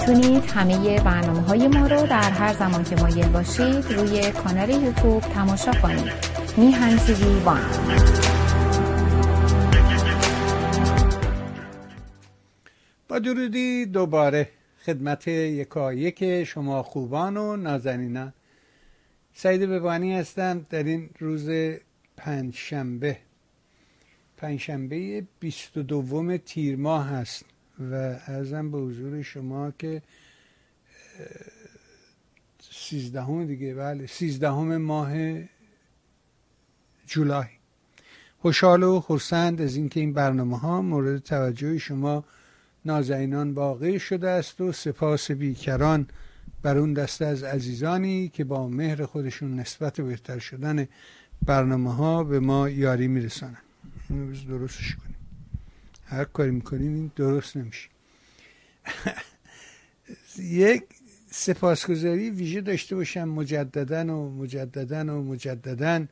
می‌تونید همه برنامه های ما رو در هر زمان که مایل باشید روی کانال یوتیوب تماشا کنید. میهن تیوی وان. با درودی دوباره خدمت یکایک شما خوبان و نازنینان. سعید ببانی هستم در این روز پنجشنبه. پنجشنبه بیست و دوم تیر ماه هست. و ارزم به حضور شما که سیزدهم دیگه بله سیزدهم ماه جولای. خوشحال و خرسند از اینکه این برنامه ها مورد توجه شما نازنینان واقع شده است و سپاس بیکران بر اون دسته از عزیزانی که با مهر خودشون نسبت بهتر شدن برنامه ها به ما یاری میرسانن اینو بز درستش کنیم هر کاری می‌کنیم این درست نمیشه. یک سپاسگزاری ویژه داشته باشم مجددن و مجددن و مجددن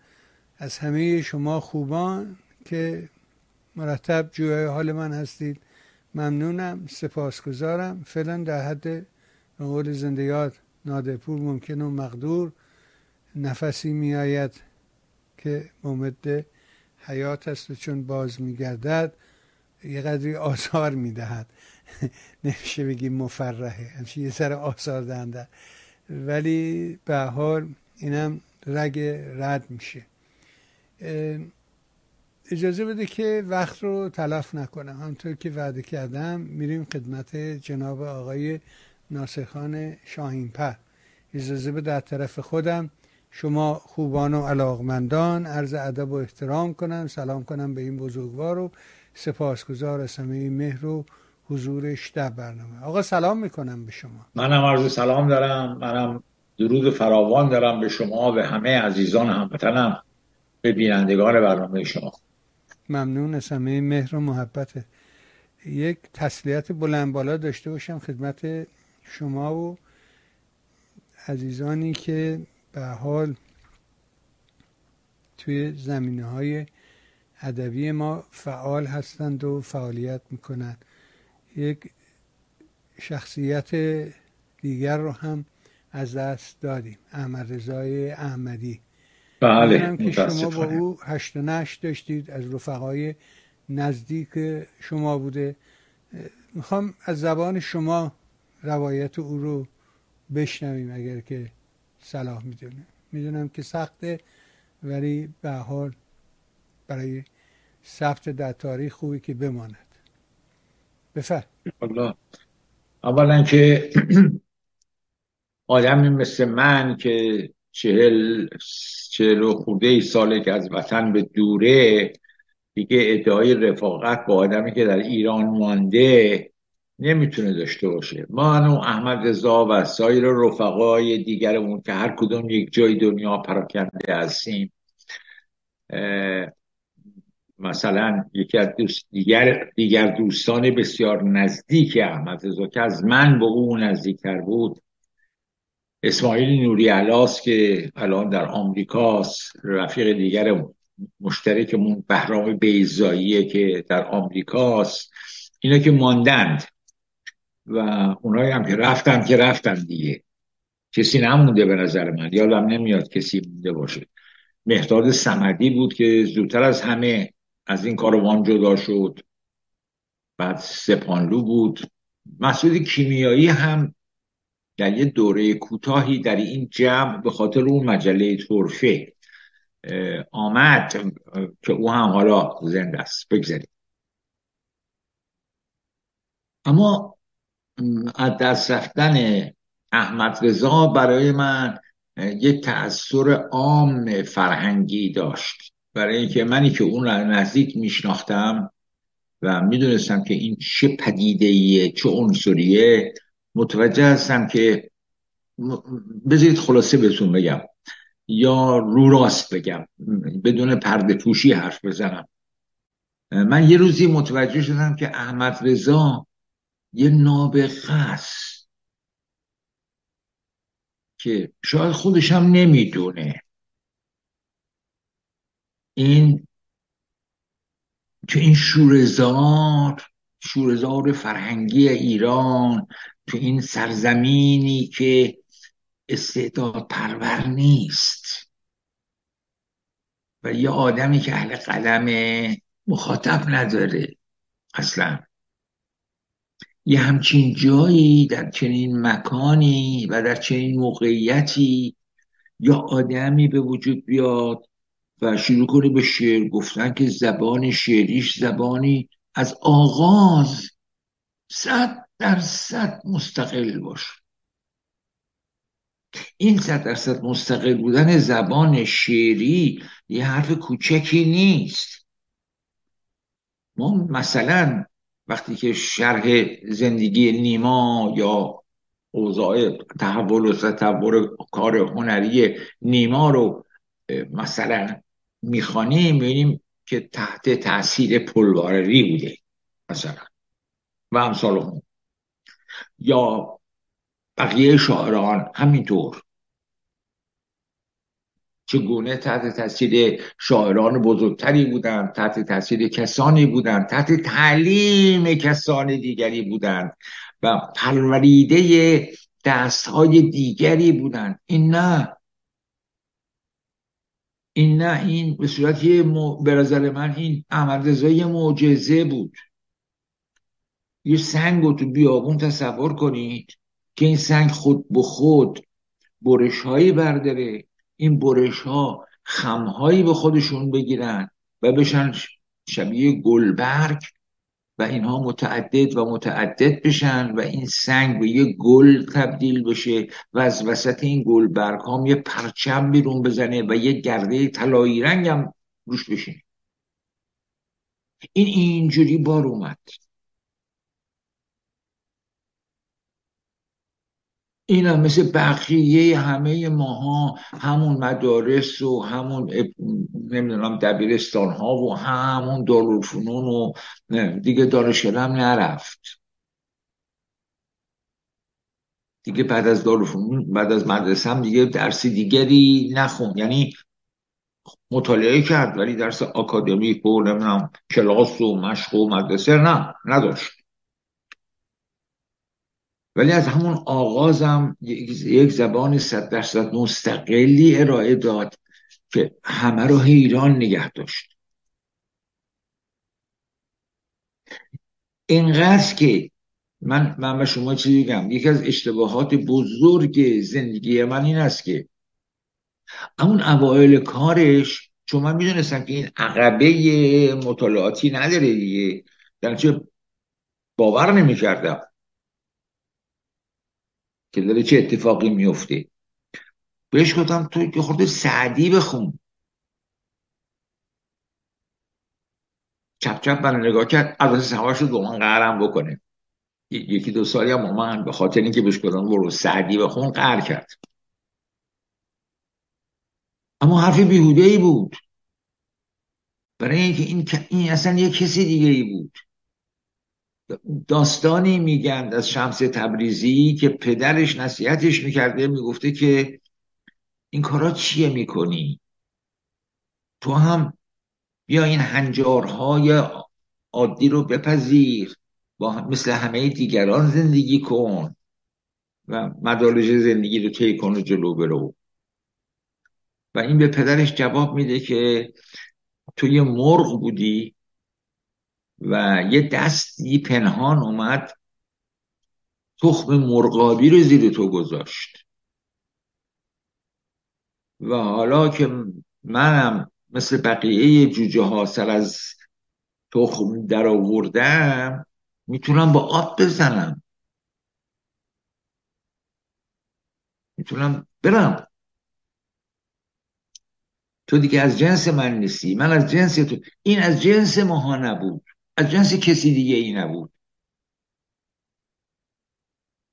از همه شما خوبان که مرتب جویای حال من هستید. ممنونم سپاسگزارم. فعلا در حد قول زنده یاد نادرپور ممکن و مقدور. نفسی میآید که ممد حیات است و چون باز میگردد یه قدری آثار می‌دهد. نمیشه بگیم مفرحه. همچه یه سر آثار دهنده. ولی به حال اینم رگ رد میشه. اجازه بده که وقت رو تلف نکنم. همطور که وعده کردم میریم خدمت جناب آقای ناصرخان شاهینپر اجازه بده در طرف خودم شما خوبان و علاقمندان عرض ادب و احترام کنم. سلام کنم به این بزرگوار و سپاسگزار از همه مهر و حضورش در برنامه. آقا سلام می‌کنم به شما. منم عرض سلام دارم. منم درود فراوان دارم به شما به همه عزیزان هموطنم به بینندگان برنامه شما. ممنون. از همه مهر و محبت. یک تسلیت بلند بالا داشته باشم خدمت شما و عزیزانی که به حال توی زمینه های ادبی ما فعال هستند و فعالیت می‌کنند. یک شخصیت دیگر رو هم از دست دادیم احمد رضای احمدی. بله که شما با او هشت و نشت داشتید از رفقای نزدیک شما بوده. می‌خوام از زبان شما روایت او رو بشنویم اگر که صلاح می‌دونه. می‌دونم که سخته ولی به حال برای ثبت در تاریخ خوبی که بماند. بفر. اولا که آدمی مثل من که چهل چهل و خورده ای ساله که از وطن به دوره دیگه ادعای رفاقت با آدمی که در ایران مانده نمی‌تونه داشته باشه. ما و احمد رضا و سایر رفقای دیگرمون که هر کدوم یک جای دنیا پراکنده هستیم مثلا یکی از دوست دیگر دیگر دوستان بسیار نزدیک احمد رضا که از من به او نزدیکتر بود اسماعیل نوری علاس که الان در آمریکاست رفیق دیگر مشترکمون بهرام بیزاییه که در آمریکاست. اینا که ماندند و اونایی هم که رفتن که رفتن دیگه. کسی نمونده به نظر من. یادم نمیاد کسی مونده باشه. مهداد سمدی بود که زودتر از همه از این کاروان جدا شد. بعد سپانلو بود. مسعود کیمیایی هم در یه دوره کوتاهی در این جمع به خاطر اون مجله طرفه آمد که او هم حالا زنده است. بگذاریم. اما از دست رفتن احمد رضا برای من یه تأثیر عام فرهنگی داشت. برای اینکه منی که اون را نزدیک میشناختم و می‌دونستم که این چه پدیده ایه چه عنصریه متوجه هستم که بذارید خلاصه بهتون بگم. یا رو راست بگم. بدون پرده پوشی حرف بزنم. من یه روزی متوجه شدم که احمد رضا یه نابغه است که شاید خودش هم نمی‌دونه. این که این شورزار شورزار فرهنگی ایران تو این سرزمینی که استعداد پرور نیست. و یه آدمی که اهل قلم مخاطب نداره اصلا. یه همچین جایی در چنین مکانی و در چنین موقعیتی یا آدمی به وجود بیاد و شروع کنه به شعر گفتن که زبان شعریش زبانی از آغاز صد درصد مستقل باشه. این صد درصد مستقل بودن زبان شعری یه حرف کوچکی نیست. ما مثلا وقتی که شرح زندگی نیما یا اوضاع تحول و تطور کار هنری نیما رو مثلا می‌خوانیم می‌بینیم که تحت تاثیر پلوارری بوده مثلا. و امثال هم یا بقیه شاعران همینطور. چگونه تحت تاثیر شاعران بزرگتری بودند تحت تاثیر کسانی بودند تحت تعلیم کسان دیگری بودند و پروریده دستهای دیگری بودند. این نه. این نه این به صورت به نظر من این احمد رضایی معجزه بود. یه سنگ رو تو بیابون تصور کنید که این سنگ خود به خود برش هایی برداره. این برش ها خمهایی به خودشون بگیرن و بشن شبیه گلبرگ و اینها متعدد و متعدد بشن و این سنگ به یه گل تبدیل بشه و از وسط این گلبرگ ها یه پرچم بیرون بزنه و یه گرده طلایی رنگ هم روش بشینه. این اینجوری بار اومد. این هم مثل بقیه همه ماها همون مدارس و همون نمی‌دونم دبیرستان ها و همون دارالفنون و دیگه دانشگاه هم نرفت. دیگه بعد از دارالفنون بعد از مدرسه هم دیگه درسی دیگری نخون یعنی مطالعه کرد ولی درس آکادمیک و نمی‌دونم کلاس و مشق و مدرسه نه نداشت. ولی از همون آغازم یک زبان صد درصد مستقلی ارائه داد که همه رو حیران نگه داشت. اینقدر که من من به شما چی بگم. یکی از اشتباهات بزرگ زندگی من این است که همون اوایل کارش چون من می‌دونستم که این عقبه مطالعاتی نداره دیگه در باور نمی‌کردم. که داره چه اتفاقی میفته. بهش گفتم تو یه خورده سعدی بخون. چپ چپ من نگاه کرد از سوار شد من قهرم بکنه. یکی دو سالی هم من به خاطر اینکه بهش گفتم برو سعدی بخون قهر کرد. اما حرف بیهوده ای بود. برای اینکه این, این اصلا یه کسی دیگه ای بود. داستانی میگن از شمس تبریزی که پدرش نصیحتش می‌کرده می‌گفته که این کارا چیه می‌کنی؟ تو هم بیا این هنجارهای عادی رو بپذیر با مثل همه دیگران زندگی کن و مدارج زندگی رو طی کن و جلو برو. و این به پدرش جواب میده که تو یه مرغ بودی و یه دستی پنهان اومد. تخم مرغابی رو زیر تو گذاشت. و حالا که منم مثل بقیه جوجه ها سر از تخم در آوردم می‌تونم با آب بزنم. می‌تونم برم. تو دیگه از جنس من نیستی. من از جنس تو. این از جنس ماها نبود. از جنس کسی دیگه ای نبود.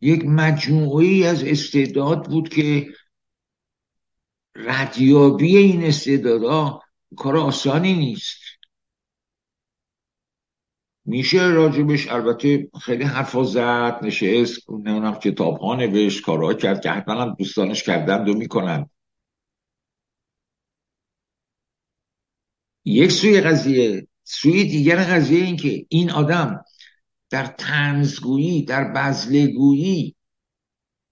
یک مجموعی از استعداد بود که ردیابی این استعدادها کار آسانی نیست. میشه راجبش البته خیلی حرفا زد نشست نمی‌دونم کتاب ها نوشت کارها کرد که حتما هم دوستانش کردن و می‌کنن یک سوی قضیه سوی دیگر قضیه این که این آدم در تنزگویی در بزلگویی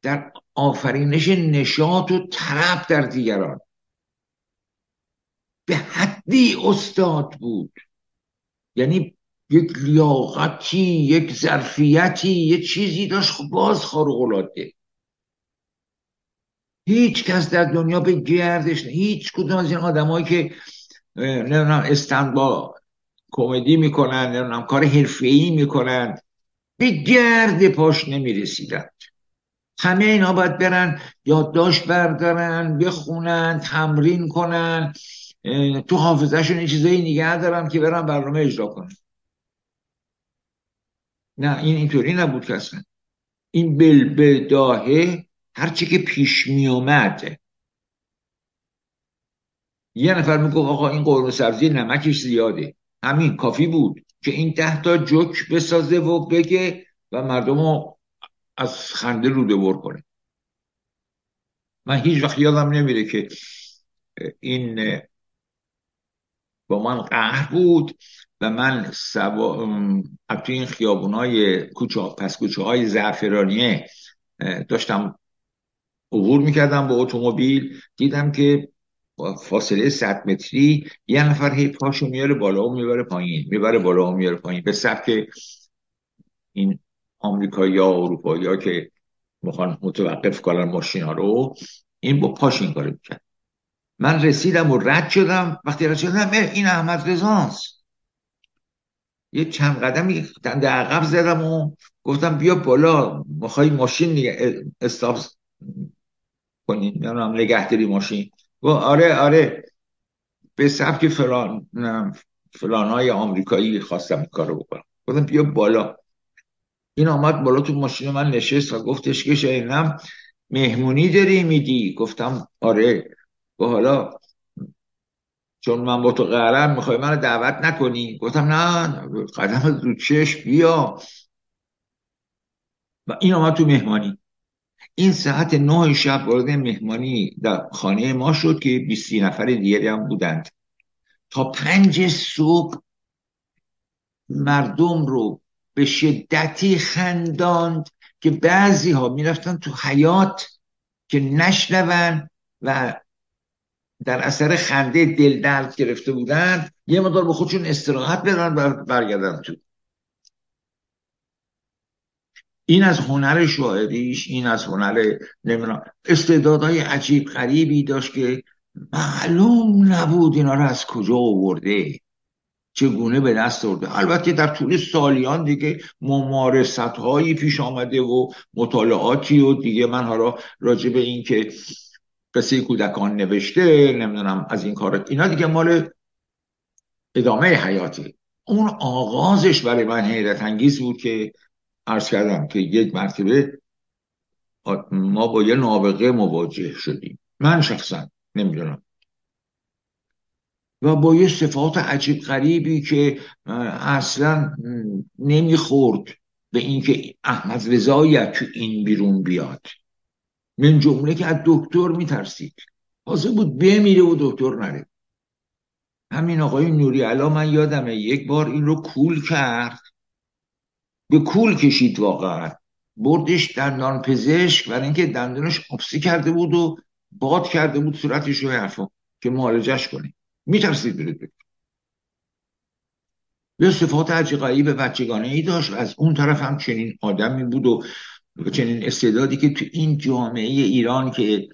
در آفرینش نشاط و طرب در دیگران. به حدی استاد بود. یعنی یک لیاقتی یک ظرفیتی یه چیزی داشت خب باز خارق العاده هیچ کس در دنیا به گردش هیچ کدوم از این آدمایی که نمی‌دونم استنبا کمدی می‌کنن نمی‌دونم کار حرفه‌ای می‌کنن. به گرد پاش نمی‌رسیدن. همه اینا باید برن یادداشت بردارن بخونن تمرین کنن. تو حافظهشون این چیزایی نگه دارن که برن برنامه اجرا کنن. نه این اینطوری نبود که اصلا. این بلبداهه هرچی که پیش می اومد یه نفر می‌گفت آقا این قرمه سبزی نمکش زیاده. همین کافی بود که این ده تا جوک بسازه و بگه و مردم رو از خنده روده بر کنه. من هیچ وقت یادم نمیره که این با من قهر بود و من سوا... تو این خیابون های کوچه پس کوچه های زعفرانیه داشتم عبور می‌کردم با اتومبیل. دیدم که فاصله 100 متری یه نفر هی پاشو میاره بالا و می‌بره پایین می‌بره بالا و میاره پایین. به سبک این آمریکایی یا اروپایی ها که می‌خوان متوقف کنن ماشین ها رو این با پاش این کارو می‌کرد. من رسیدم و رد شدم. وقتی رد شدم این احمد رزانس یه چند قدمی در عقب زدم و گفتم بیا بالا می‌خوای ماشین استاپ کنیم نمی‌دونم نگهداری ماشین. و آره آره. به سبک فلان فلان های آمریکایی خواستم کارو بکنم. گفتم بیا بالا. این آمد بالا تو ماشین من نشست و گفتش که شاینم مهمونی داری میدی گفتم آره. و حالا چون من با تو قرارم می‌خوای منو دعوت نکنی؟ گفتم نه قدم رو چشم بیا. و این آمد تو مهمانی. این ساعت نه شب وارد مهمانی در خانه ما شد که 20 نفر دیگری هم بودند. تا پنج صبح مردم رو به شدتی خنداند که بعضی ها می‌رفتن تو حیات که نشنون و در اثر خنده دل درد گرفته بودن یه مدار به خودشون استراحت بدن و برگردن تو. این از هنر شاعریش این از هنر نمی‌دونم استعدادهای عجیب غریبی داشت که معلوم نبود اینا رو از کجا آورده چگونه به دست آورده. البته در طول سالیان دیگه ممارست هایی پیش آمده و مطالعاتی و دیگه من حالا راجع به این که قصه کودکان نوشته نمی‌دونم از این کارات اینا دیگه مال ادامه حیاتی اون آغازش برای من حیرت انگیز بود که عرض کردم که یک مرتبه ما با یه نابغه مواجه شدیم. من شخصا نمی‌دونم. و با یه صفات عجیب غریبی که اصلا نمی‌خورد به اینکه احمد رضایی تو این بیرون بیاد. من جمله که از دکتر میترسید. حاضر بود بمیره و دکتر نره. همین آقای نوری علا من یادمه یک بار این رو کول کرد. به کول کشید واقعا. بردش دندان پزشک برای اینکه دندانش آبسی کرده بود و باد کرده بود صورتش رو حرفا که معالجش کنه میترسید برید یه صفات عجیقایی به بچگانه ای داشت. از اون طرف هم چنین آدمی بود و چنین استعدادی که تو این جامعه ایران که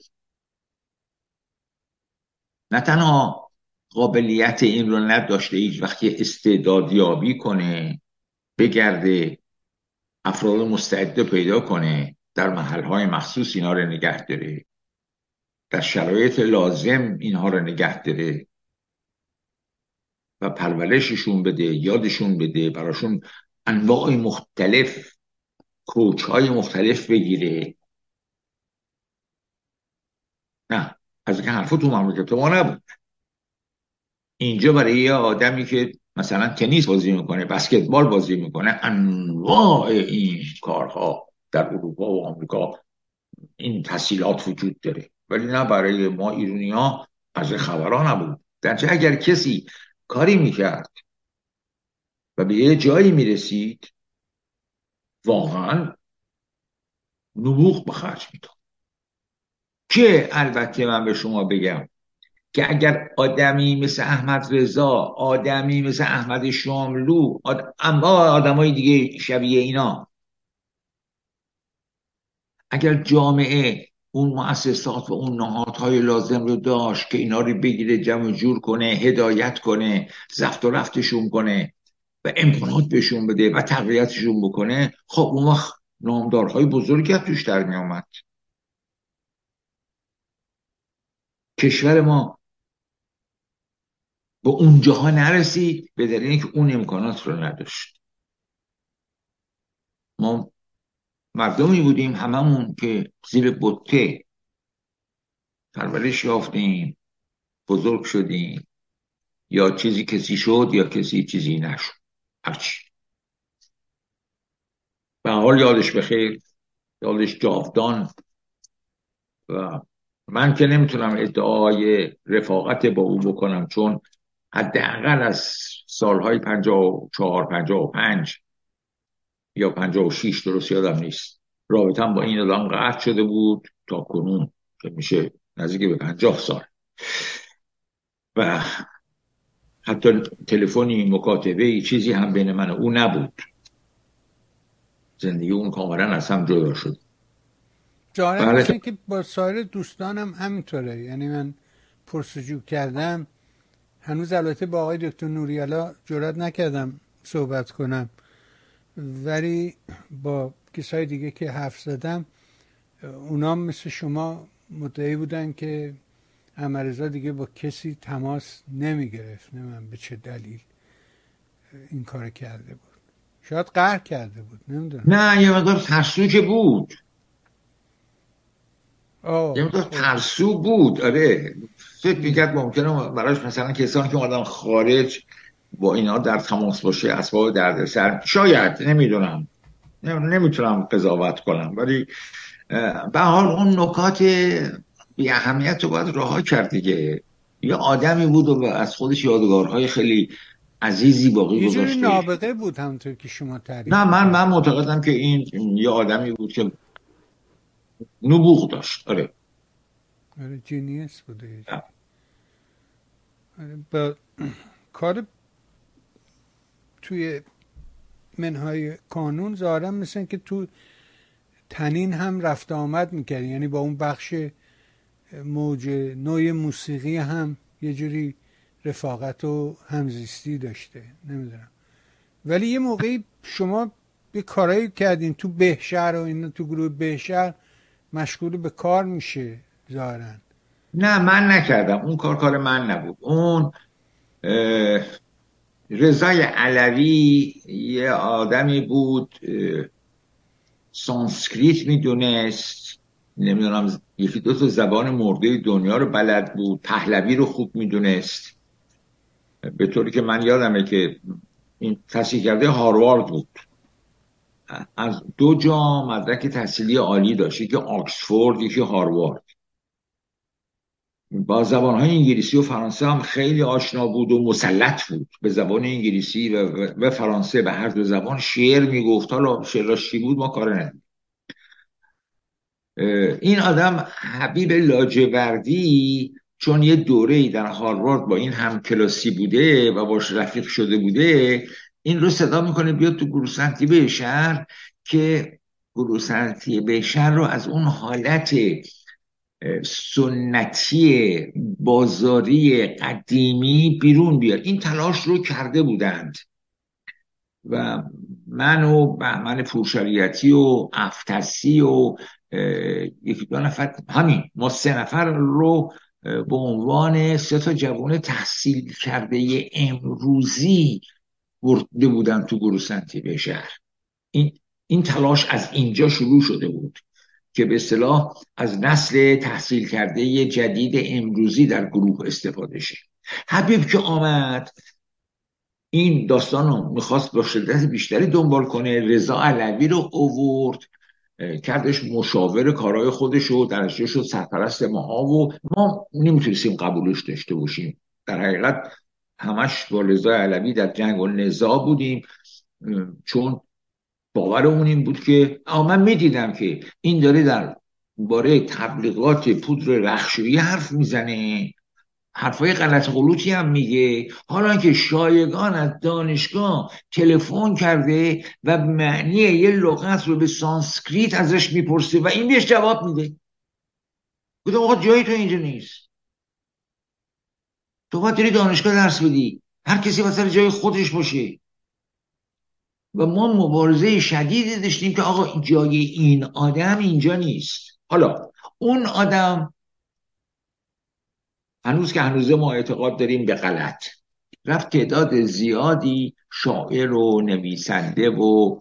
نه تنها قابلیت این رو نداشته هیچ وقتی استعدادیابی کنه بگرده افراد مستعد پیدا کنه در محلهای مخصوص اینها رو نگه داره. در شرایط لازم اینها رو نگه داره. و پرورششون بده یادشون بده براشون انواع مختلف کوچ های مختلف بگیره. نه از این حرفا تو مملکت ما نبود. اینجا برای یه آدمی که مثلا تنیس بازی می‌کنه بسکتبال بازی می‌کنه انواع این کارها در اروپا و آمریکا این تحصیلات وجود داره. ولی نه برای ما ایرونی ها از خبرها نبود. در اگر کسی کاری می‌کرد و به یه جایی می‌رسید واقعا نبوغ به خرج می‌داد. که البته من به شما بگم که اگر آدمی مثل احمد رضا آدمی مثل احمد شاملو آد... اما آدمای دیگه شبیه اینا. اگر جامعه اون مؤسسات و اون نهادهای لازم رو داشت که اینا رو بگیره جمع جور کنه هدایت کنه زفت و رفتشون کنه و امکانات بهشون بده و تقویتشون بکنه خب اون وقت نامدارهای بزرگی توش در می آمد کشور ما به اونجاها نرسید به دلیل که اون امکانات رو نداشت. ما مردمی بودیم هممون که زیر بطه پرورش یافتیم بزرگ شدیم. یا چیزی کسی شد یا کسی چیزی نشد. هرچی به حال یادش بخیر یادش جاودان. و من که نمی‌تونم ادعای رفاقت با او بکنم چون حداقل از سالهای پنجاه و چهار پنجاه و پنج یا پنجاه و شیش درست یادم نیست. رابطم با این آدم قطع شده بود تا کنون که میشه نزدیک به پنجاه سال. و حتی تلفنی مکاتبه چیزی هم بین من او نبود. زندگی اون کاملا از هم جدا شد. جالب بله. که با سایر دوستانم همینطوره. یعنی من پرسجو کردم هنوز البته با آقای دکتر نوریالا جرات نکردم صحبت کنم. ولی با کسای دیگه که حرف زدم اونا مثل شما مدعی بودن که امرزا دیگه با کسی تماس نمی گرفت من به چه دلیل این کار کرده بود. شاید قهر کرده بود نمی‌دونم. نه یه مقدار ترسو که بود. یه مقدار ترسو بود آره. فکر می‌کرد ممکنه براش مثلا کسانی که آدم خارج با اینا در تماس باشه اسباب دردسر. شاید نمی‌دونم. نمی‌تونم قضاوت کنم. ولی به حال اون نکات بی اهمیت رو باید رها کرد دیگه. یه آدمی بود و از خودش یادگارهای خیلی عزیزی باقی گذاشته. یه نابغه بود همونطور که شما تعریف نه من من معتقدم که این یه آدمی بود که نبوغ داشت. آره. آره جینیس بوده. با کار توی منهای کانون ظاهرا مثل که تو تنین هم رفت آمد می‌کرد یعنی با اون بخش موج نوع موسیقی هم یه جوری رفاقت و همزیستی داشته. نمی‌دونم. ولی یه موقعی شما به کارایی کردین تو بهشهر و این تو گروه بهشهر مشغول به کار میشه ظاهرا. نه من نکردم. اون کار کار من نبود. اون رضای علوی یه آدمی بود سانسکریت می‌دونست. نمی‌دونم یکی دو تا زبان مرده دنیا رو بلد بود. پهلوی رو خوب می‌دونست. به طوری که من یادمه که این تحصیل کرده هاروارد بود. از دو جا مدرک تحصیلی عالی داشت. یکی آکسفورد یکی هاروارد. با زبان های انگلیسی و فرانسه هم خیلی آشنا بود و مسلط بود. به زبان انگلیسی و, و فرانسه به هر دو زبان شعر می‌گفت. حالا شعراش چی بود؟ ما کار ندیم این آدم حبیب لاجوردی چون یه دوره در هاروارد با این هم کلاسی بوده و باش رفیق شده بوده این رو صدا می‌کنه بیاد تو گروه سنتی به شهر که گروه سنتی به شهر رو از اون حالت سنتی بازاری قدیمی بیرون بیاد. این تلاش رو کرده بودند. و من و بهمن پورشریتی و افتسی و یکی دو نفر همین ما سه نفر رو به عنوان سه تا جوان تحصیل کرده امروزی برده بودن تو گروه سنتی به شهر. این, این تلاش از اینجا شروع شده بود. که به اصطلاح از نسل تحصیل کرده جدید امروزی در گروه استفاده شه. حبیب که آمد این داستان رو می‌خواست با شدت بیشتری دنبال کنه رضا علوی رو اوورد کردش مشاور کارهای خودش رو درجه شد سرپرست ما و ما نمی‌تونستیم قبولش داشته باشیم. در حقیقت همش با رضا علوی در جنگ و نزا بودیم چون باور اون این بود که اما من می‌دیدم که این داره در باره تبلیغات پودر رخشویی حرف می‌زنه. حرفای غلط غلوطی هم میگه. حالا که شایگان از دانشگاه تلفن کرده و معنی یه لغت رو به سانسکریت ازش می‌پرسه و این بهش جواب میده. گفتم آقا جای تو اینجا نیست. تو باید داری دانشگاه درس بدی. هر کسی واسه جای خودش باشه. و ما مبارزه شدیدی داشتیم که آقا جای این آدم اینجا نیست. حالا اون آدم هنوز که هنوزه ما اعتقاد داریم به غلط. رفت تعداد زیادی شاعر و نویسنده و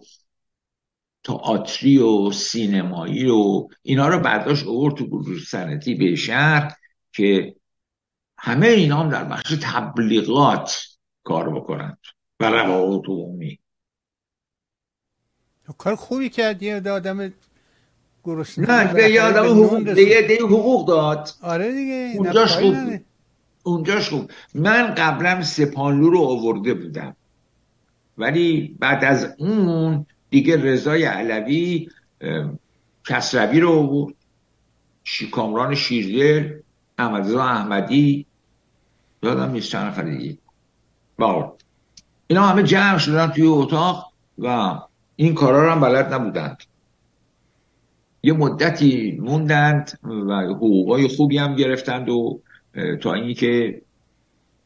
تئاتری و سینمایی و اینا رو برداشت اوورد تو گروه سنتی به شهر که همه اینا هم در بخش تبلیغات کار بکنند و روابط عمومی. کار خوبی کرد یه آدم گرسنه نه به یه آدم حقوق دیگه حقوق داد. آره دیگه اونجاش خوب اونجاش خوب. من قبلا سپانلو رو آورده بودم. ولی بعد از اون دیگه رضای علوی کسروی رو آورد. کامران شیردل احمدزا احمدی. یادم نیست چند نفر دیگه. اینا همه جمع شدن توی اتاق و این کارا رو هم بلد نبودند. یه مدتی موندند و حقوقای خوبی هم گرفتند و تا اینکه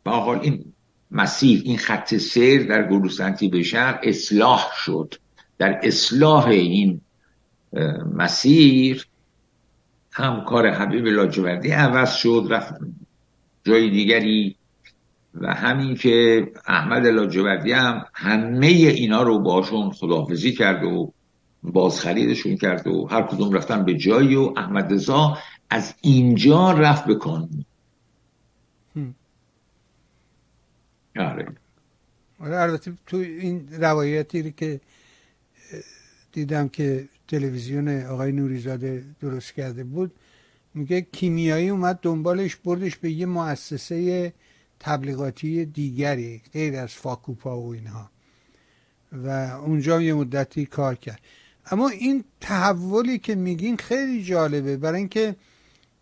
به حال این مسیر این خط سیر در گروسنتی به شهر اصلاح شد. در اصلاح این مسیر هم کار حبیب لاجوردی عوض شد رفت جای دیگری و همین که احمد لاجوردی هم همه اینا رو باشون خداحافظی کرد و بازخریدشون کرد و هر کدوم رفتن به جایی و احمد رضا از اینجا رفت بکن آره. آره البته تو این روایتی که دیدم که تلویزیون آقای نوریزاده درست کرده بود میگه کیمیایی اومد دنبالش بردش به یه مؤسسه تبلیغاتی دیگری غیر از فاکوپا و اینها. و اونجا یه مدتی کار کرد. اما این تحولی که میگین خیلی جالبه. برای اینکه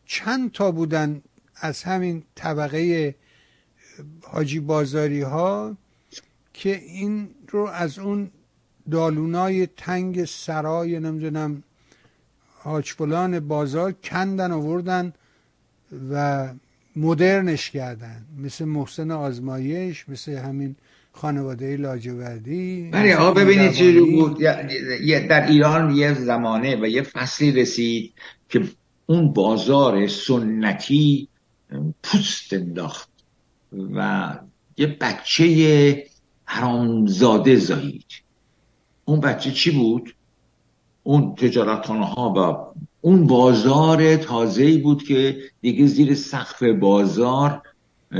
چند تا بودن از همین طبقه حاجی بازاری ها که این رو از اون دالونای تنگ سرای نمی‌دونم حاج بازار کندن آوردن و مدرنش کردن. مثل محسن آزمایش مثل همین خانواده لاجوردی. بله آقا ببینید چی بود در ایران یه زمانه و یه فصلی رسید که اون بازار سنتی پوست انداخت و یه بچه حرامزاده زایید اون بچه چی بود؟ اون تجارتخانه ها و اون بازار تازه‌ای بود که دیگه زیر سقف بازار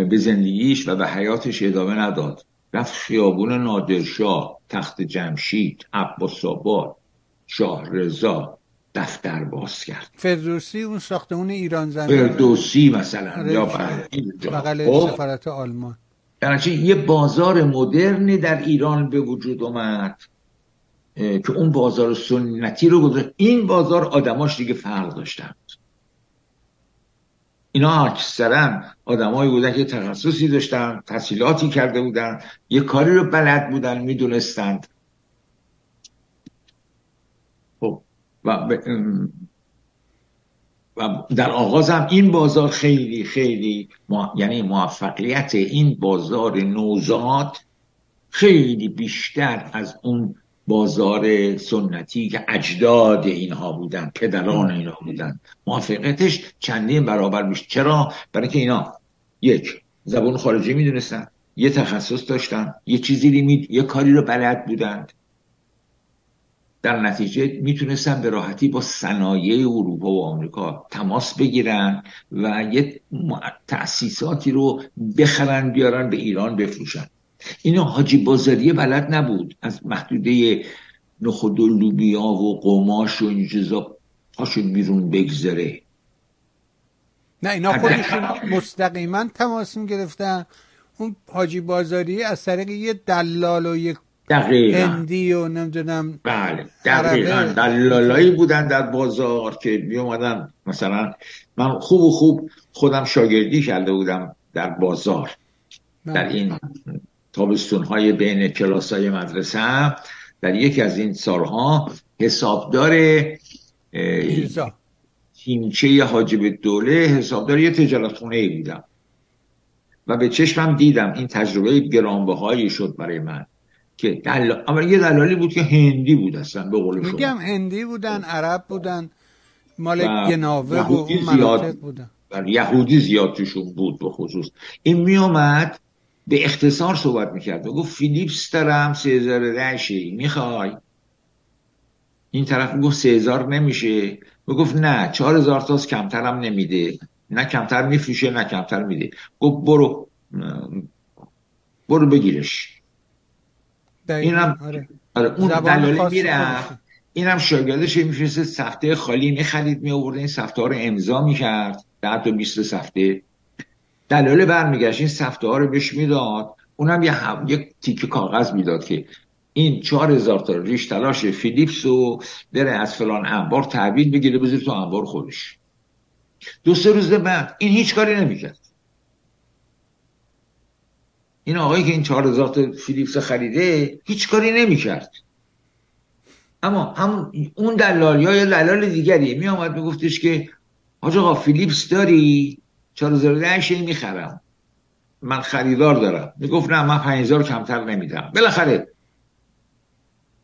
به زندگیش و به حیاتش ادامه نداد. رفت خیابون نادرشاه تخت جمشید عباس آباد شاه رضا دفتر باز کرد. فردوسی اون ساختمون ایران زمین. فردوسی مثلا یا بغل خب. سفارت آلمان. یعنی یه بازار مدرنی در ایران به وجود اومد. که اون بازار سنتی رو گذاشت. این بازار آدماش دیگه فرق داشتند اینا اکثرا آدمایی بودن که تخصصی داشتن تحصیلاتی کرده بودن. یه کاری رو بلد بودن می‌دونستند. خب و, و در آغاز هم این بازار خیلی خیلی یعنی موفقیت این بازار نوزاد خیلی بیشتر از اون بازار سنتی که اجداد اینها بودن پدران اینها بودن. موفقیتش چندین برابر میشه چرا؟ برای که اینا یک زبان خارجی می‌دونستن یه تخصص داشتن یه چیزی می... یه کاری رو بلد بودند. در نتیجه می‌تونستن به راحتی با صنایع اروپا و آمریکا تماس بگیرن و یه تأسیساتی رو بخرن بیارن به ایران بفروشن. اینو حاجی بازاریه بلد نبود. از محدوده نخود و لوبیا و قماش و این چیزا هاشون بیرون بگذره. نه اینا خودشون مستقیما تماس گرفتن. اون حاجی بازاری از طریق یه دلال و یک دقیقا. هندی و نمی‌دونم بله دقیقا. دلالایی بودن در بازار که می اومدن مثلا من خوب و خوب خودم شاگردی کرده بودم در بازار. در بله. این تابستون های بین کلاس های مدرسه. هم در یکی از این سالها حسابدار تیمچه حاجب دوله حسابدار یه تجارت خونه ای بودم. و به چشمم دیدم این تجربه گرانبهایی شد برای من که دل... اما یه دلالی بود که هندی بود اصلا به قول شما. میگم هندی بودن عرب بودن مال و گناوه و اون مناطق زیاد. بودن. و یهودی زیاد توشون بود به خصوص. این میومد به اختصار صحبت می‌کرد. و گفت فیلیپس دارم 3010 شی می‌خوای؟ این طرف می‌گفت 3000 نمیشه. گفت نه 4000 تاست کمترم نمیده. نه کمتر میفروشه نه کمتر میده. گفت برو. برو بگیرش. اینم آره. آره اون دلاله می‌رفت. اینم شاگردش میفرسته سفته خالی می‌خرید می آورد این سفته ها رو امضا می‌کرد. ده تا 20 سفته. دلاله برمیگشت این سفته ها رو بهش می‌داد. اونم یه هم... یک تیکه کاغذ می‌داد که این چهار هزار تا ریش تلاش فیلیپس رو بره از فلان انبار تحویل بگیره بذاره تو انبار خودش. دو سه روز بعد این هیچ کاری نمی‌کرد. این آقایی که این چهار هزار تا فیلیپس خریده هیچ کاری نمی‌کرد. اما هم اون دلال یا دلال دیگری می آمد میگفتش که آقا فیلیپس داری؟ 4010 شی می‌خرم. من خریدار دارم. می‌گفت نه من 5000 کمتر نمیدم. بالاخره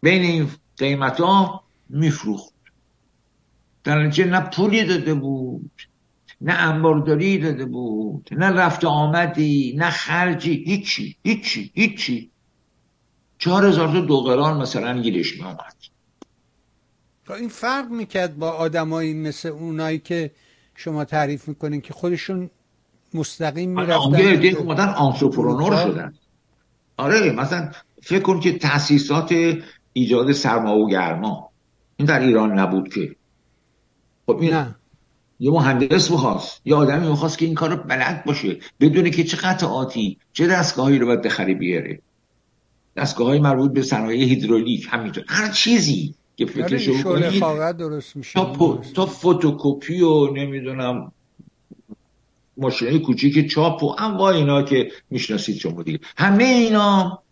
بین این قیمت ها میفروخت. در نتیجه نه پولی داده بود نه انبارداری داده بود نه رفت آمدی نه خرجی هیچی هیچی هیچی. چهار هزار تا دو قران مثلا گیرش می آمد خب این فرق می‌کرد با آدمایی مثل اونایی که شما تعریف می‌کنین که خودشون مستقیم می‌رفتن اومدن آنترپرونور اروپا. شدن. آره مثلا فکر کن که تاسیسات ایجاد سرما و گرما. این در ایران نبود که. خب این نه. یه مهندس می‌خواست. یه آدمی می‌خواست که این کار رو بلد باشه. بدونه که چه قطعاتی چه دستگاهی رو باید بخری بیاره. دستگاه های مربوط به صنایع هیدرولیک همینطور. هر چیزی. که آره فکرشو خاقه درست میشه تا, پو- تا فتوکپی و نمی‌دونم ماشین کوچیک چاپ و انواع اینا که می‌شناسید شما دیگه. همه اینا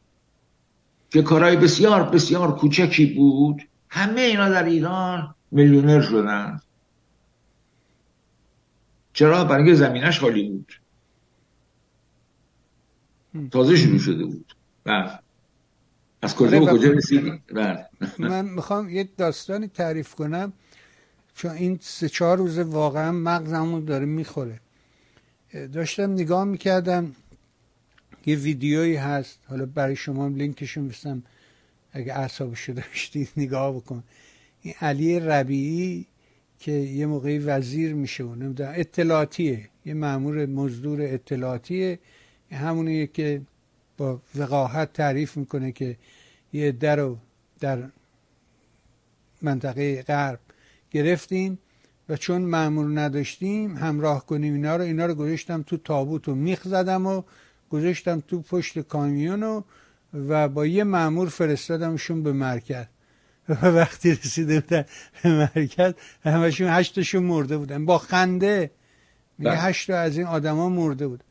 که کارهای بسیار بسیار کوچکی بود همه اینا در ایران میلیونر شدن. چرا؟ برای اینکه زمینش خالی بود. تازه شروع شده بود. بله. از کجا آره، به و- کجا رسیدیم بله. من می‌خوام یه داستانی تعریف کنم چون این سه چهار روز واقعا مغزمون داره می‌خوره. داشتم نگاه می‌کردم یه ویدیویی هست حالا برای شما هم لینکشو میستم اگه اعصابشو داشتید نگاه بکن. این علی ربیعی که یه موقعی وزیر میشه و نمی‌دونم اطلاعاتیه یه مامور مزدور اطلاعاتیه همونیه که با وقاحت تعریف می‌کنه که یه عده رو در منطقه غرب گرفتیم و چون مأمور نداشتیم همراه کنیم اینا رو اینا رو گذاشتم تو تابوت و میخ زدم و گذاشتم تو پشت کامیون و و با یه مأمور فرستادمشون به مرکز. و وقتی رسیده بودن به مرکز همشون هشتشون مرده بودن. با خنده. میگه بله. هشت از این آدما مرده بود.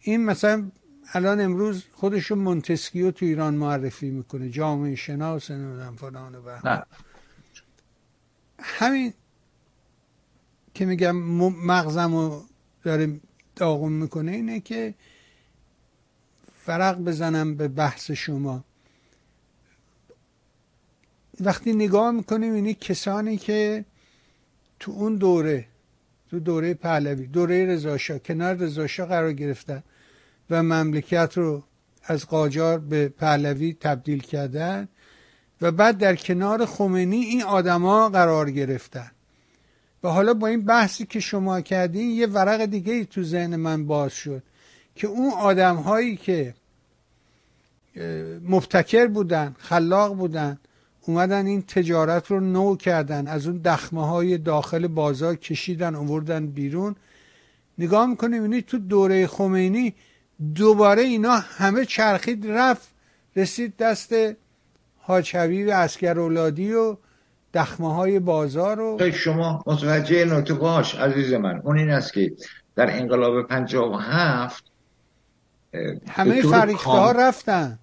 این مثلا الان امروز خودشون مونتسکیو تو ایران معرفی می‌کنه. جامعه شناس نمی‌دونم فلان و بهمان. نه. همین که میگم مغزم رو داره داغون می‌کنه اینه که فرق بزنم به بحث شما. وقتی نگاه می‌کنیم اینی کسانی که تو اون دوره تو دوره پهلوی دوره رضاشاه کنار رضاشاه قرار گرفتن. و مملکت رو از قاجار به پهلوی تبدیل کردن و بعد در کنار خمینی این آدما قرار گرفتن. و حالا با این بحثی که شما کردین یه ورق دیگه ای تو ذهن من باز شد که اون آدم هایی که مبتکر بودن خلاق بودن اومدن این تجارت رو نو کردن از اون دخمه های داخل بازار کشیدن آوردن بیرون. نگاه می‌کنیم اینی تو دوره خمینی دوباره اینا همه چرخید رفت رسید دست حاج حبیب اسکر اولادی و دخمه های بازار و شما متوجه نکته باش عزیز من. اون این است که در انقلاب 57 همه فریخته ها رفتن.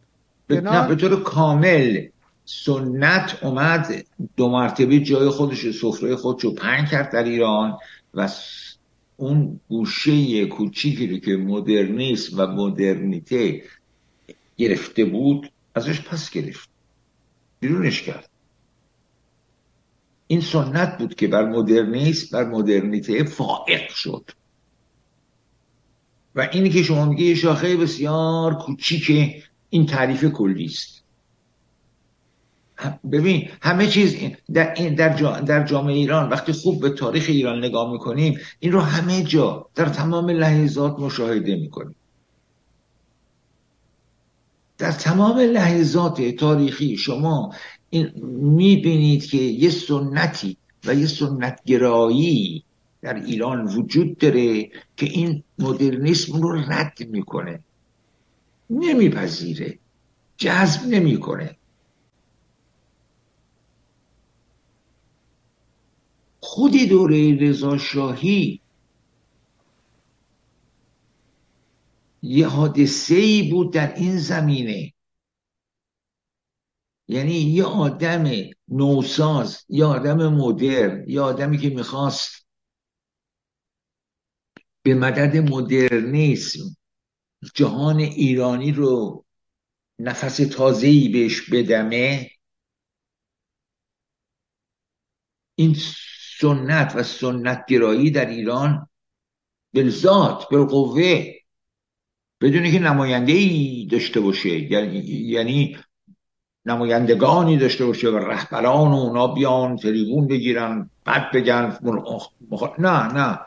نه به طور کامل سنت اومد دو مرتبه جای خودش سفره خودش رو پنگ کرد در ایران و اون گوشه کوچیکی رو که مدرنیسم و مدرنیته گرفته بود ازش پس گرفت. بیرونش کرد. این سنت بود که بر مدرنیسم بر مدرنیته فائق شد. و اینی که شما میگه شاخه بسیار کوچیک این تعریف کلی است ببین همه چیز در, در, در جامعه ایران وقتی خوب به تاریخ ایران نگاه می‌کنیم این رو همه جا در تمام لحظات مشاهده می‌کنیم. در تمام لحظات تاریخی شما این می‌بینید که یه سنتی و یه سنتگرایی در ایران وجود داره که این مدرنیسم رو رد می‌کنه. نمیپذیره. جذب نمی‌کنه. خودی دوره رضا شاهی یه حادثه ای بود در این زمینه. یعنی یه آدم نوساز یه آدم مدرن یه آدمی که می‌خواست به مدد مدرنیسم جهان ایرانی رو نفس تازه‌ای بهش بدمه. این سنت و سنت گرایی در ایران بلزات بالقوه. بدونی که نماینده ای داشته باشه یعنی, یعنی نمایندگانی داشته باشه و رهبران و اونا بیان تریبون بگیرن بعد بگن نه نه.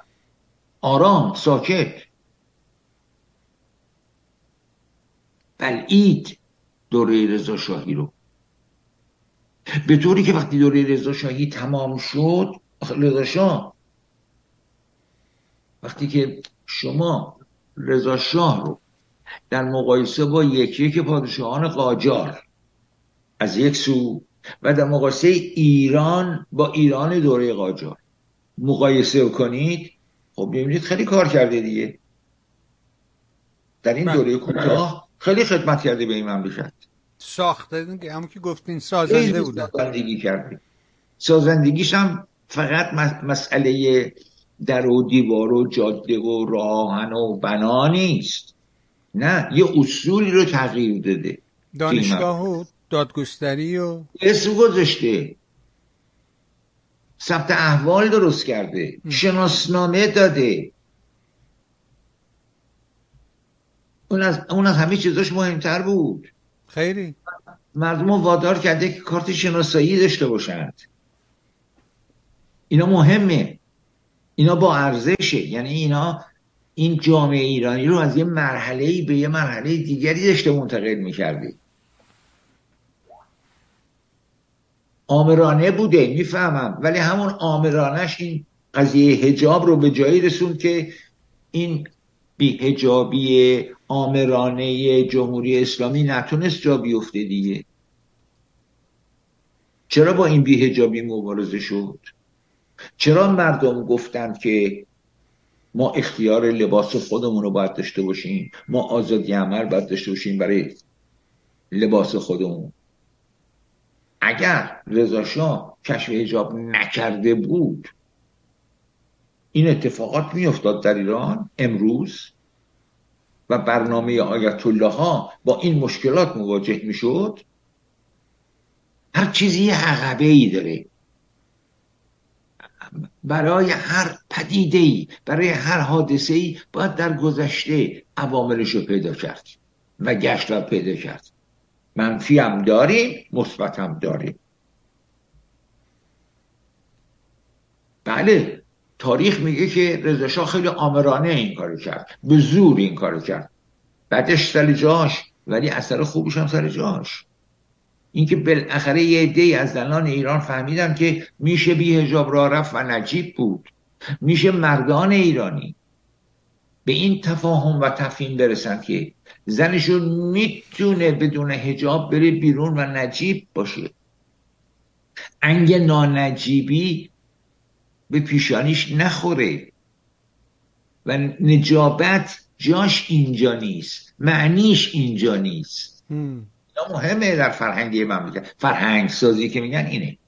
آرام ساکت. بلعید دوره رضا شاهی رو. به طوری که وقتی دوره رضا شاهی تمام شد رضا شاه وقتی که شما رضا شاه رو در مقایسه با یکی یک پادشاهان قاجار از یک سو و در مقایسه ایران با ایران دوره قاجار مقایسه کنید خب ببینید خیلی کار کرده دیگه. در این بله. دوره کوتاه خیلی خدمت کرده به این مملکت. ساخته همون که گفتین سازنده بوده. سازندگی کرده. سازندگیش هم فقط مسئله در و دیوار و جاده و راهن و بنا نیست. نه یه اصولی رو تغییر داده. دانشگاه و دادگستری و اسم گذاشته. ثبت احوال درست کرده. شناسنامه داده. اون از, اون از همه چیزاش مهمتر بود. خیلی. مردم وادار کرده که کارت شناسایی داشته باشند. اینا مهمه. اینا با ارزشه. یعنی اینا این جامعه ایرانی رو از یه مرحله به یه مرحله دیگری داشته منتقل می‌کرده آمرانه بوده می‌فهمم. ولی همون آمرانش این قضیه هجاب رو به جایی رسوند که این هجابی آمرانه جمهوری اسلامی نتونست جا بیفته دیگه. چرا با این هجابی مبارزه شد؟ چرا مردم گفتند که ما اختیار لباس خودمون رو باید داشته باشیم؟ ما آزادی عمل باید داشته باشیم برای لباس خودمون. اگر رضا شاه کشف حجاب نکرده بود این اتفاقات میافتاد در ایران امروز و برنامه آیت الله ها با این مشکلات مواجه می‌شد. هر چیزی عقبه ای داره. برای هر پدیده ای برای هر حادثه ای باید در گذشته عواملش رو پیدا کرد و گشت و پیدا کرد. منفی هم داریم مثبت هم داریم. بله تاریخ میگه که رضا خیلی آمرانه این کارو کرد به زور این کارو کرد. بعدش سر جاش ولی اثر خوبش هم سر جاش. اینکه بالاخره یه عده از زنان ایران فهمیدن که میشه بی هجاب را رفت و نجیب بود. میشه مردان ایرانی به این تفاهم و تفهیم برسن که زنشون می‌تونه بدون هجاب بره بیرون و نجیب باشه. انگ نانجیبی به پیشانیش نخوره و نجابت جاش اینجا نیست معنیش اینجا نیست. مهمه در فرهنگی مملکت. فرهنگ سازی که میگن اینه.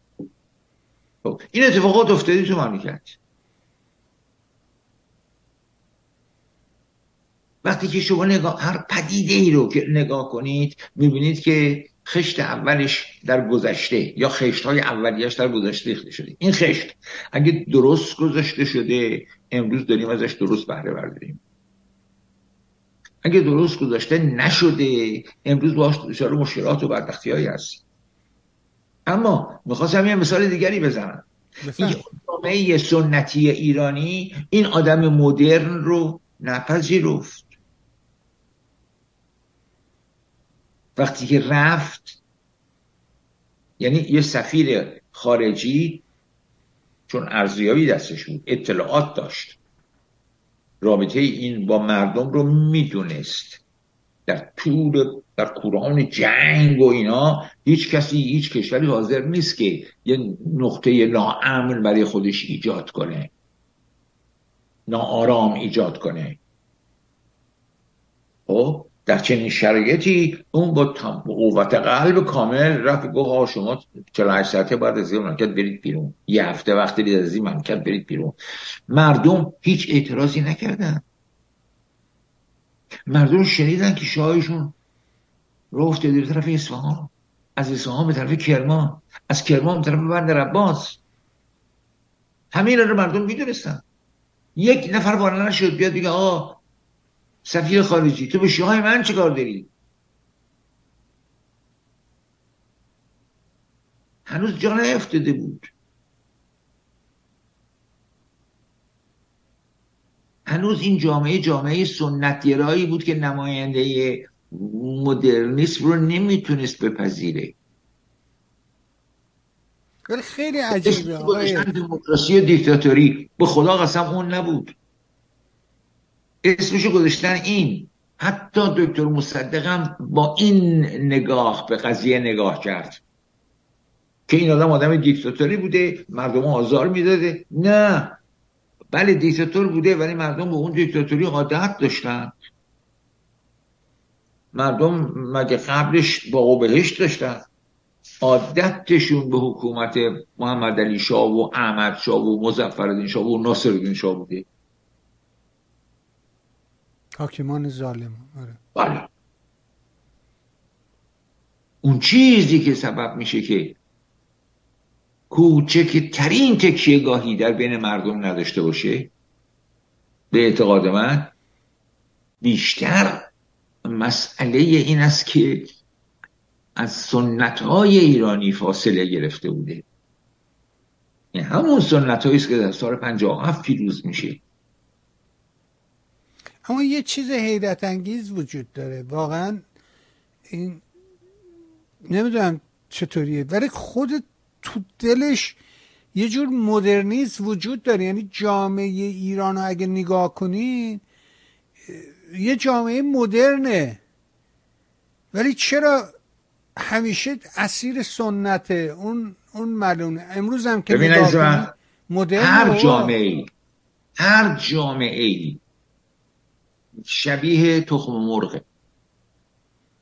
خب، این اتفاقات افتادی تو مملکت. وقتی که شما نگاه هر پدیده ای رو که نگاه کنید می‌بینید که خشت اولش در گذشته یا خشت های اولیش در گذشته ریخته شده. این خشت اگه درست گذاشته شده امروز داریم ازش درست بهره برداریم. اگه درست گذاشته نشده. امروز باش دچار مشکلات و بدبختی هایی هست اما می‌خواستم یه مثال دیگری بزنم. این جامعه سنتی ایرانی این آدم مدرن رو نپذیرفت. وقتی که رفت یعنی یه سفیر خارجی چون ارزیابی دستش بود اطلاعات داشت. رابطه این با مردم رو می‌دونست. در طول در قرآن جنگ و اینا هیچ کسی هیچ کشوری حاضر نیست که یه نقطه ناامن برای خودش ایجاد کنه. ناآرام ایجاد کنه. خب؟ در چنین شرایطی اون با قوت قلب کامل رفت گفت ها شما 48 ساعته بعد از این مملکت برید بیرون. یه هفته وقت برید از این مملکت برید بیرون. مردم هیچ اعتراضی نکردن. مردم شنیدن که شاهشون رو افتاده به طرف اصفهان از اصفهان به طرف کرمان از کرمان به طرف بندر عباس همین رو مردم می‌دونستن. یک نفر وارد نشد بیاد دیگه آه سفیر خارجی. تو به شاه من چه کار داری؟ هنوز جا نیفتاده بود. هنوز این جامعه جامعه سنتگرایی بود که نماینده مدرنیسم رو نمی‌تونست بپذیره. ولی خیلی عجیبه دموکراسی دیکتاتوری. به خدا قسم اون نبود. اسمشو گذاشتن این. حتی دکتر مصدقم با این نگاه به قضیه نگاه کرد. که این آدم آدم دیکتاتوری بوده مردم آزار می‌داده. نه. بله دیکتاتور بوده ولی مردم به اون دیکتاتوری عادت داشتن. مردم مگه قبلش با بهشت داشتن؟ عادتشون به حکومت محمد علی شاه و احمد شاه و مظفرالدین شاه و ناصرالدین شاه بوده. حاکمان ظالم. آره. بله. اون چیزی که سبب میشه که کوچکترین تکیه گاهی در بین مردم نداشته باشه به اعتقاد من بیشتر مسئله این است که از سنت های ایرانی فاصله گرفته بوده. این همون سنت است که در سال 57 پیروز میشه. اما یه چیز حیرت انگیز وجود داره. واقعا این نمی‌دونم چطوریه ولی خود تو دلش یه جور مدرنیسم وجود داره. یعنی جامعه ایران رو اگه نگاه کنین یه جامعه مدرنه. ولی چرا همیشه اسیر سنته اون اون ملونه امروز هم که مدرن هر جامعه هر جامعه ای شبیه تخم مرغه.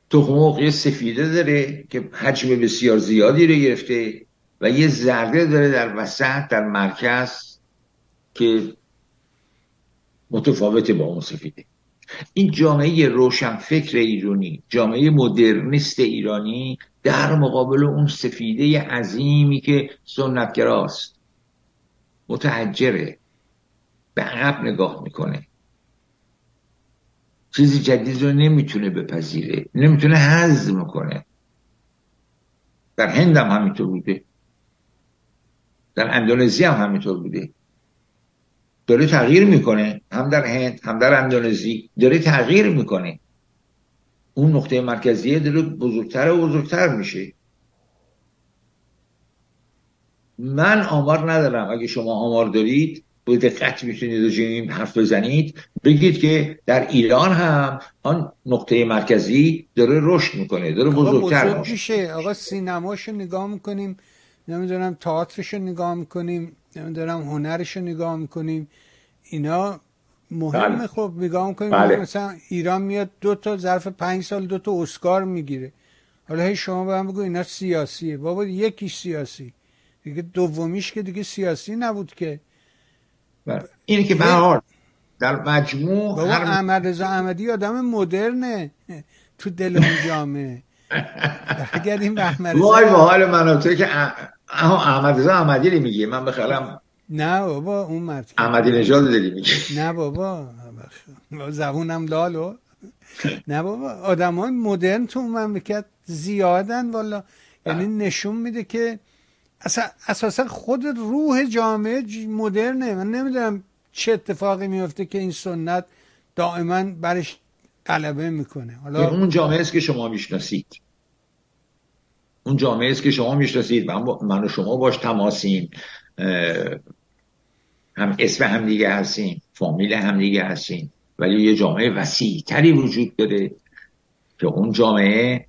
تخم مرغ یه سفیده داره که حجم بسیار زیادی رو گرفته و یه زرده داره در وسط در مرکز که متفاوت با اون سفیده. این جامعه روشنفکر ایرانی جامعه مدرنیست ایرانی در مقابل اون سفیده عظیمی که سنتگراست متحجره به عقب نگاه می‌کنه. چیزی جدید رو نمی‌تونه بپذیره نمی‌تونه هضم کنه در هند هم همینطور بوده. در اندونزی هم همینطور بوده. داره تغییر می‌کنه. هم در هند هم در اندونزی داره تغییر می‌کنه. اون نقطه مرکزیه داره بزرگتر و بزرگتر میشه. من آمار ندارم. اگه شما آمار دارید به دقت می‌تونید این حرف بزنید. بگید که در ایران هم آن نقطه مرکزی داره رشد می‌کنه داره بزرگتر بزرگ میشه. آقا سینماشو نگاه می‌کنیم نمی‌دونم تئاترشو نگاه می‌کنیم نمی‌دونم هنرشو نگاه می‌کنیم. اینا مهمه. بله. خب نگاه می‌کنیم. بله. مثلا ایران میاد دو تا ظرف پنج سال دو تا اسکار می‌گیره. حالا هی شما به هم بگو اینا سیاسیه. بابا یکیش سیاسی. دیگه دومیش که دیگه سیاسی نبود که. اینه که به در مجموع بابا هر... احمد رضا احمدی آدم مدرنه. تو دل اون جامعه. برگردیم به احمد وای به حال من تو که احمد رضا احمدی میگی. من بخلم نه بابا اون مرد احمدی نژاد داری میگی. نه بابا. زبونم لالو نه بابا آدم های مدرن تو مملکت زیادن والا. یعنی نشون میده که اساسا خود روح جامعه مدرنه. من نمی‌دونم چه اتفاقی میفته که این سنت دائما برش غلبه می‌کنه. حالا اون جامعه است که شما می‌شناسید. اون جامعه است که شما می‌شناسید. من, من و شما باش تماسیم. هم اسم همدیگه هستیم فامیل همدیگه هستیم. ولی یه جامعه وسیع تری وجود داره که اون جامعه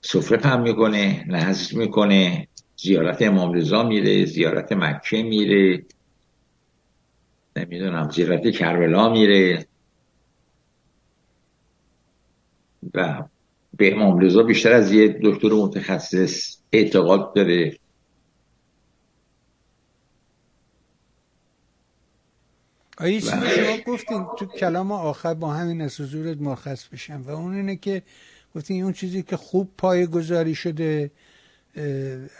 سفره پم می‌کنه نزد می‌کنه زیارت امام رضا میره زیارت مکه میره نمی‌دونم زیارت کربلا میره. و به امام رضا بیشتر از یه دکتر متخصص اعتقاد داره. چیزی شما گفتین تو کلام آخر با همین از حضورت مرخص بشم و اون اینه که گفتین اون چیزی که خوب پای گذاری شده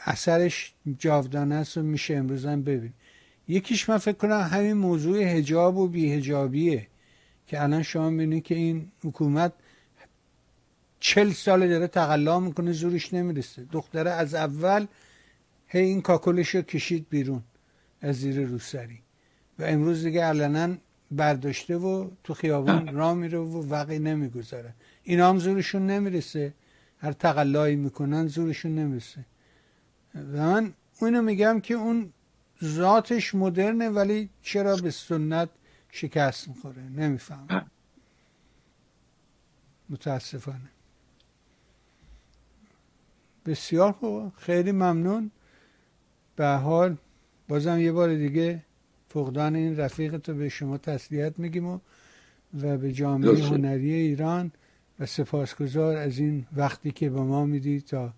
اثرش جاودانه است و میشه امروز هم ببین. یکیش من فکر کنم همین موضوع هجاب و بیهجابیه که الان شما می‌بینید که این حکومت چل سال داره تقلا می‌کنه زورش نمی‌رسه. دختره از اول هی این کاکلش رو کشید بیرون از زیر روسری. و امروز دیگه علنا برداشته و تو خیابان را میره و وقی نمی‌گذاره. اینا هم زورشون نمی‌رسه. هر تقلایی می‌کنن زورشون نمی‌رسه. و من اونو میگم که اون ذاتش مدرنه ولی چرا به سنت شکست می‌خوره؟ نمیفهم متاسفانه. بسیار خوب. خیلی ممنون. به حال بازم یه بار دیگه فقدان این رفیق تو به شما تسلیت میگیم و و به جامعه هنری ایران و سپاسگزار از این وقتی که به ما می‌دید تا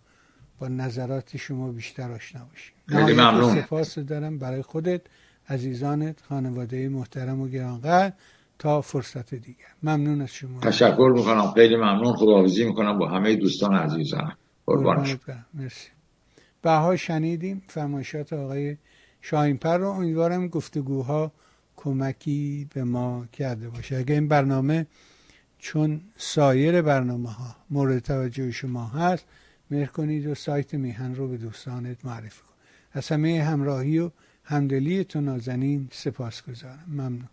با نظرات شما بیشتر آشنا باشیم. خیلی ممنون. سپاس دارم برای خودت عزیزانت خانواده محترم و گرانقدر تا فرصت دیگر. ممنون از شما. تشکر می‌کنم. خیلی ممنون. خداحافظی می‌کنم با همه دوستان عزیزانم قربان مرسی. بها شنیدیم. فرمایشات آقای شاهینپر رو امیدوارم گفتگوها کمکی به ما کرده باشه. اگر این برنامه چون سایر برنامه ها مورد توجه شما هست مهر کنید و سایت میهن رو به دوستانت معرفی کن از همه همراهی و همدلی تو نازنین سپاس گذارم ممنون.